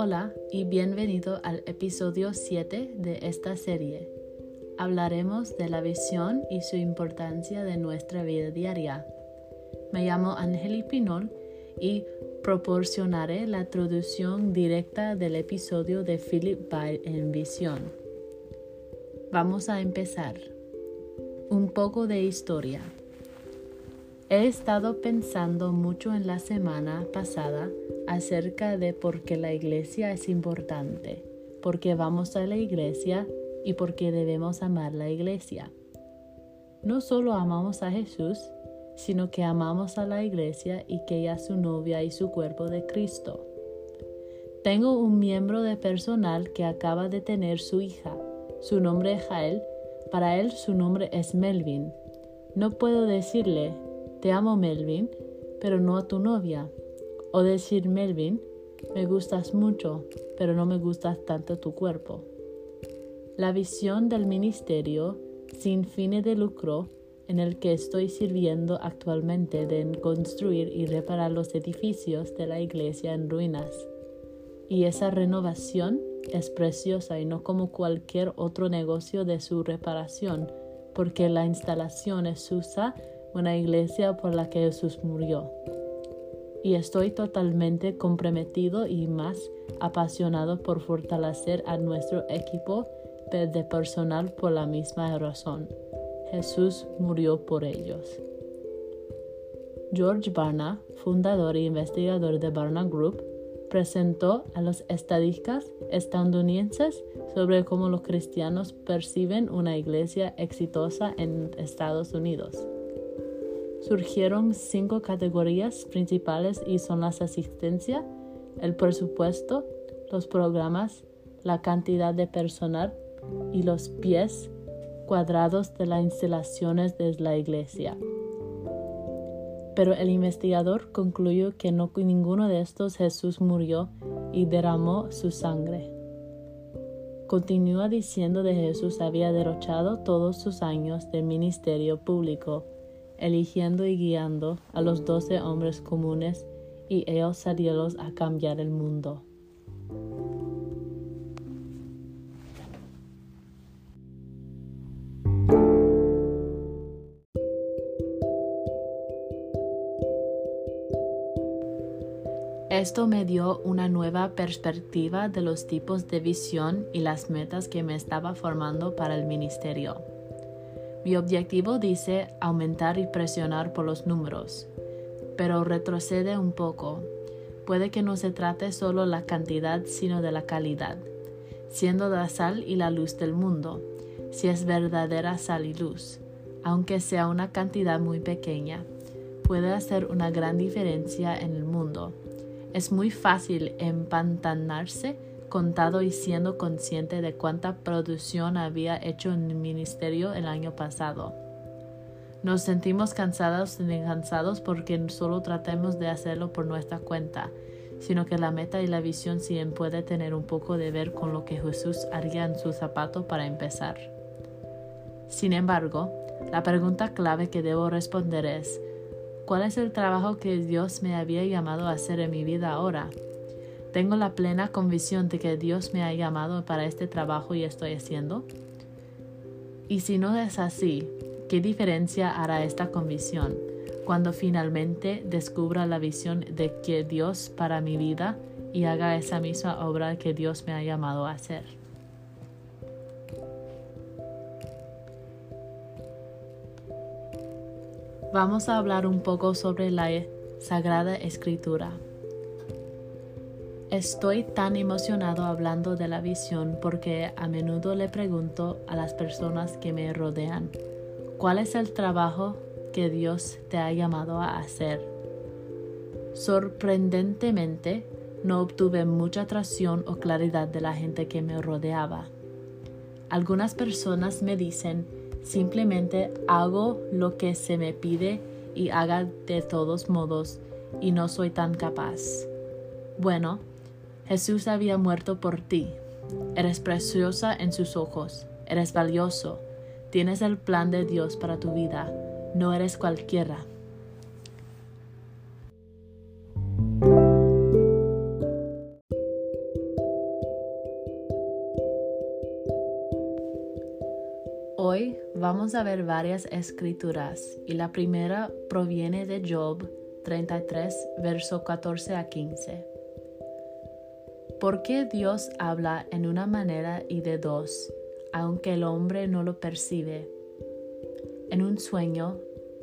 Hola y bienvenido al episodio 7 de esta serie. Hablaremos de la visión y su importancia de nuestra vida diaria. Me llamo Angeli Pinol y proporcionaré la traducción directa del episodio de Philip By en visión. Vamos a empezar. Un poco de historia. He estado pensando mucho en la semana pasada acerca de por qué la iglesia es importante, por qué vamos a la iglesia y por qué debemos amar la iglesia. No solo amamos a Jesús, sino que amamos a la iglesia y que ella es su novia y su cuerpo de Cristo. Tengo un miembro de personal que acaba de tener su hija. Su nombre es Jael. Para él su nombre es Melvin. No puedo decirle, te amo Melvin, pero no a tu novia. O decir Melvin, me gustas mucho, pero no me gustas tanto tu cuerpo. La visión del ministerio sin fines de lucro en el que estoy sirviendo actualmente de construir y reparar los edificios de la iglesia en ruinas. Y esa renovación es preciosa y no como cualquier otro negocio de su reparación, porque la instalación es usa una iglesia por la que Jesús murió. Y estoy totalmente comprometido y más apasionado por fortalecer a nuestro equipo de personal por la misma razón. Jesús murió por ellos. George Barna, fundador e investigador de Barna Group, presentó a los estadistas estadounidenses sobre cómo los cristianos perciben una iglesia exitosa en Estados Unidos surgieron cinco categorías principales y son las asistencia, el presupuesto, los programas, la cantidad de personal y los pies cuadrados de las instalaciones de la iglesia. Pero el investigador concluyó que no ninguno de estos Jesús murió y derramó su sangre. Continúa diciendo de Jesús había derrochado todos sus años de ministerio público eligiendo y guiando a los doce hombres comunes y ellos salieron a cambiar el mundo. Esto me dio una nueva perspectiva de los tipos de visión y las metas que me estaba formando para el ministerio. Mi objetivo dice aumentar y presionar por los números, pero retrocede un poco. Puede que no se trate solo la cantidad, sino de la calidad, siendo la sal y la luz del mundo, si es verdadera sal y luz, aunque sea una cantidad muy pequeña, puede hacer una gran diferencia en el mundo. Es muy fácil empantanarse contado y siendo consciente de cuánta producción había hecho en el ministerio el año pasado. Nos sentimos cansados y cansados porque solo tratemos de hacerlo por nuestra cuenta, sino que la meta y la visión siempre puede tener un poco de ver con lo que Jesús haría en su zapato para empezar. Sin embargo, la pregunta clave que debo responder es, ¿cuál es el trabajo que Dios me había llamado a hacer en mi vida ahora? Tengo la plena convicción de que Dios me ha llamado para este trabajo y estoy haciendo. Y si no es así, ¿qué diferencia hará esta convicción cuando finalmente descubra la visión de que Dios para mi vida y haga esa misma obra que Dios me ha llamado a hacer? Vamos a hablar un poco sobre la Sagrada Escritura. Estoy tan emocionado hablando de la visión porque a menudo le pregunto a las personas que me rodean, ¿cuál es el trabajo que Dios te ha llamado a hacer? Sorprendentemente, no obtuve mucha atracción o claridad de la gente que me rodeaba. Algunas personas me dicen, simplemente hago lo que se me pide y haga de todos modos y no soy tan capaz. Bueno, Jesús había muerto por ti. Eres preciosa en sus ojos, eres valioso, tienes el plan de Dios para tu vida, no eres cualquiera. Hoy vamos a ver varias escrituras y la primera proviene de Job 33, verso 14 a 15. ¿Por qué Dios habla en una manera y de dos, aunque el hombre no lo percibe? En un sueño,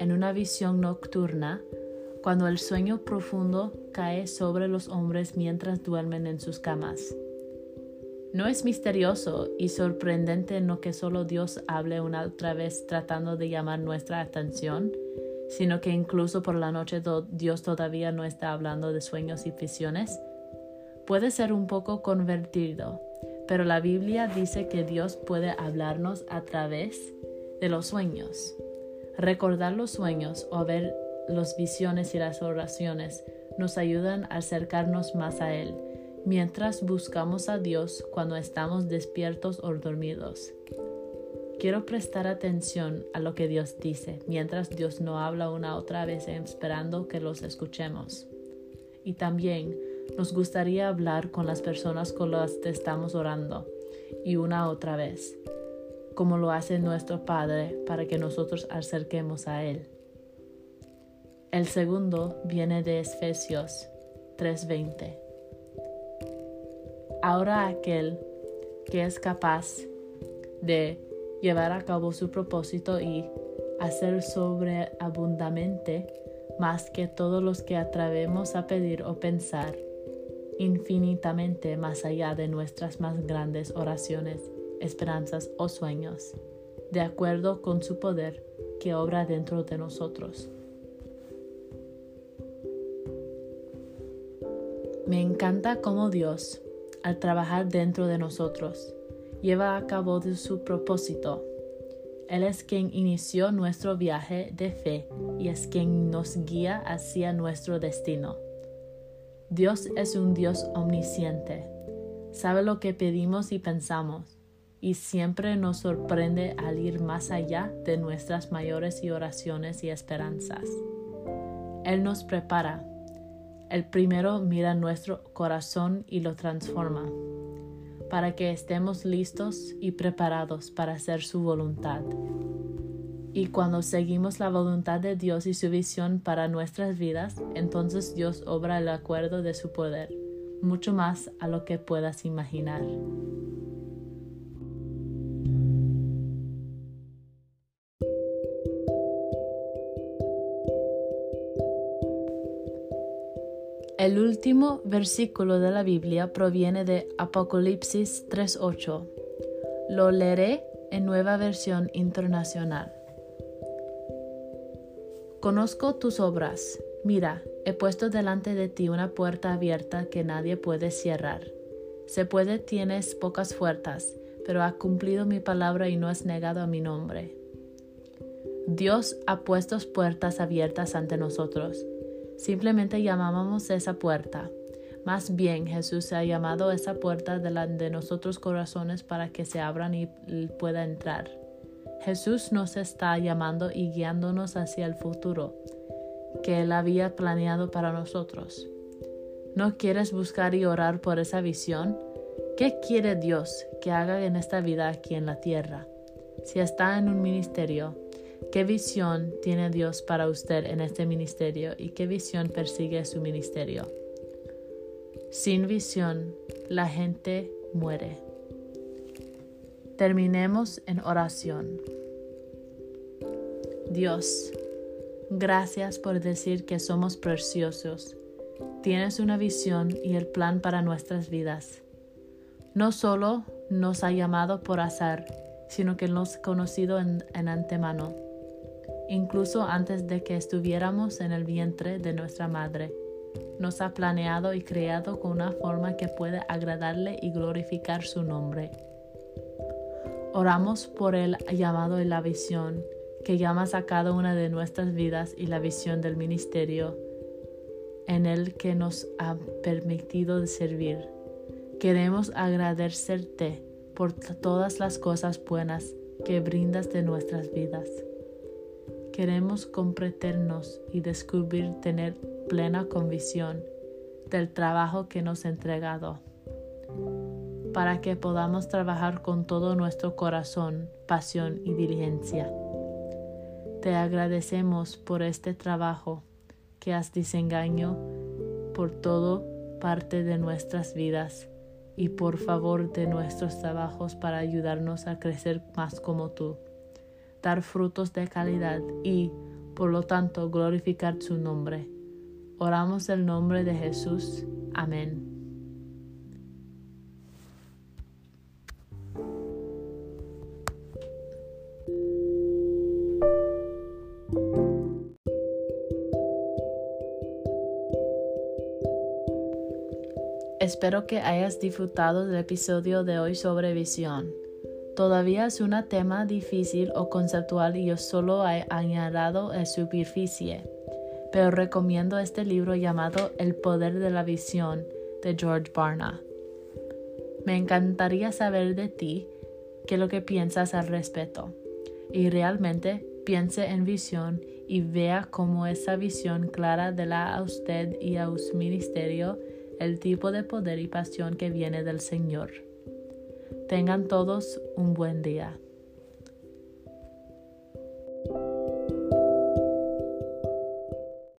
en una visión nocturna, cuando el sueño profundo cae sobre los hombres mientras duermen en sus camas. No es misterioso y sorprendente no que solo Dios hable una otra vez tratando de llamar nuestra atención, sino que incluso por la noche Dios todavía no está hablando de sueños y visiones. Puede ser un poco convertido, pero la Biblia dice que Dios puede hablarnos a través de los sueños. Recordar los sueños o ver las visiones y las oraciones nos ayudan a acercarnos más a Él mientras buscamos a Dios cuando estamos despiertos o dormidos. Quiero prestar atención a lo que Dios dice mientras Dios no habla una otra vez esperando que los escuchemos. Y también nos gustaría hablar con las personas con las que estamos orando y una otra vez, como lo hace nuestro Padre para que nosotros acerquemos a Él. El segundo viene de Efesios 3:20. Ahora aquel que es capaz de llevar a cabo su propósito y hacer sobreabundamente más que todos los que atrevemos a pedir o pensar, infinitamente más allá de nuestras más grandes oraciones, esperanzas o sueños, de acuerdo con su poder que obra dentro de nosotros. Me encanta cómo Dios al trabajar dentro de nosotros. Lleva a cabo de su propósito. Él es quien inició nuestro viaje de fe y es quien nos guía hacia nuestro destino. Dios es un Dios omnisciente. Sabe lo que pedimos y pensamos y siempre nos sorprende al ir más allá de nuestras mayores oraciones y esperanzas. Él nos prepara el primero mira nuestro corazón y lo transforma, para que estemos listos y preparados para hacer su voluntad. Y cuando seguimos la voluntad de Dios y su visión para nuestras vidas, entonces Dios obra el acuerdo de su poder, mucho más a lo que puedas imaginar. El último versículo de la Biblia proviene de Apocalipsis 3.8. Lo leeré en nueva versión internacional. Conozco tus obras. Mira, he puesto delante de ti una puerta abierta que nadie puede cerrar. Se puede tienes pocas fuerzas, pero has cumplido mi palabra y no has negado a mi nombre. Dios ha puesto puertas abiertas ante nosotros Simplemente llamábamos esa puerta. Más bien Jesús ha llamado esa puerta delante de nosotros corazones para que se abran y pueda entrar. Jesús nos está llamando y guiándonos hacia el futuro que Él había planeado para nosotros. ¿No quieres buscar y orar por esa visión? ¿Qué quiere Dios que haga en esta vida aquí en la tierra? Si está en un ministerio, ¿Qué visión tiene Dios para usted en este ministerio y qué visión persigue su ministerio? Sin visión, la gente muere. Terminemos en oración. Dios, gracias por decir que somos preciosos. Tienes una visión y el plan para nuestras vidas. No solo nos ha llamado por azar, sino que nos ha conocido en, antemano incluso antes de que estuviéramos en el vientre de nuestra madre. Nos ha planeado y creado con una forma que puede agradarle y glorificar su nombre. Oramos por el llamado y la visión que llamas a cada una de nuestras vidas y la visión del ministerio en el que nos ha permitido servir. Queremos agradecerte por todas las cosas buenas que brindas de nuestras vidas. Queremos comprendernos y descubrir tener plena convicción del trabajo que nos ha entregado, para que podamos trabajar con todo nuestro corazón, pasión y diligencia. Te agradecemos por este trabajo que has diseñado por todo parte de nuestras vidas y por favor de nuestros trabajos para ayudarnos a crecer más como tú, dar frutos de calidad y, por lo tanto, glorificar su nombre. Oramos el nombre de Jesús. Amén. Espero que hayas disfrutado del episodio de hoy sobre visión. Todavía es un tema difícil o conceptual y yo solo he añadido la superficie, pero recomiendo este libro llamado El poder de la visión de George Barna. Me encantaría saber de ti qué es lo que piensas al respecto y realmente piense en visión y vea cómo esa visión clara de la a usted y a su ministerio el tipo de poder y pasión que viene del Señor. Tengan todos un buen día.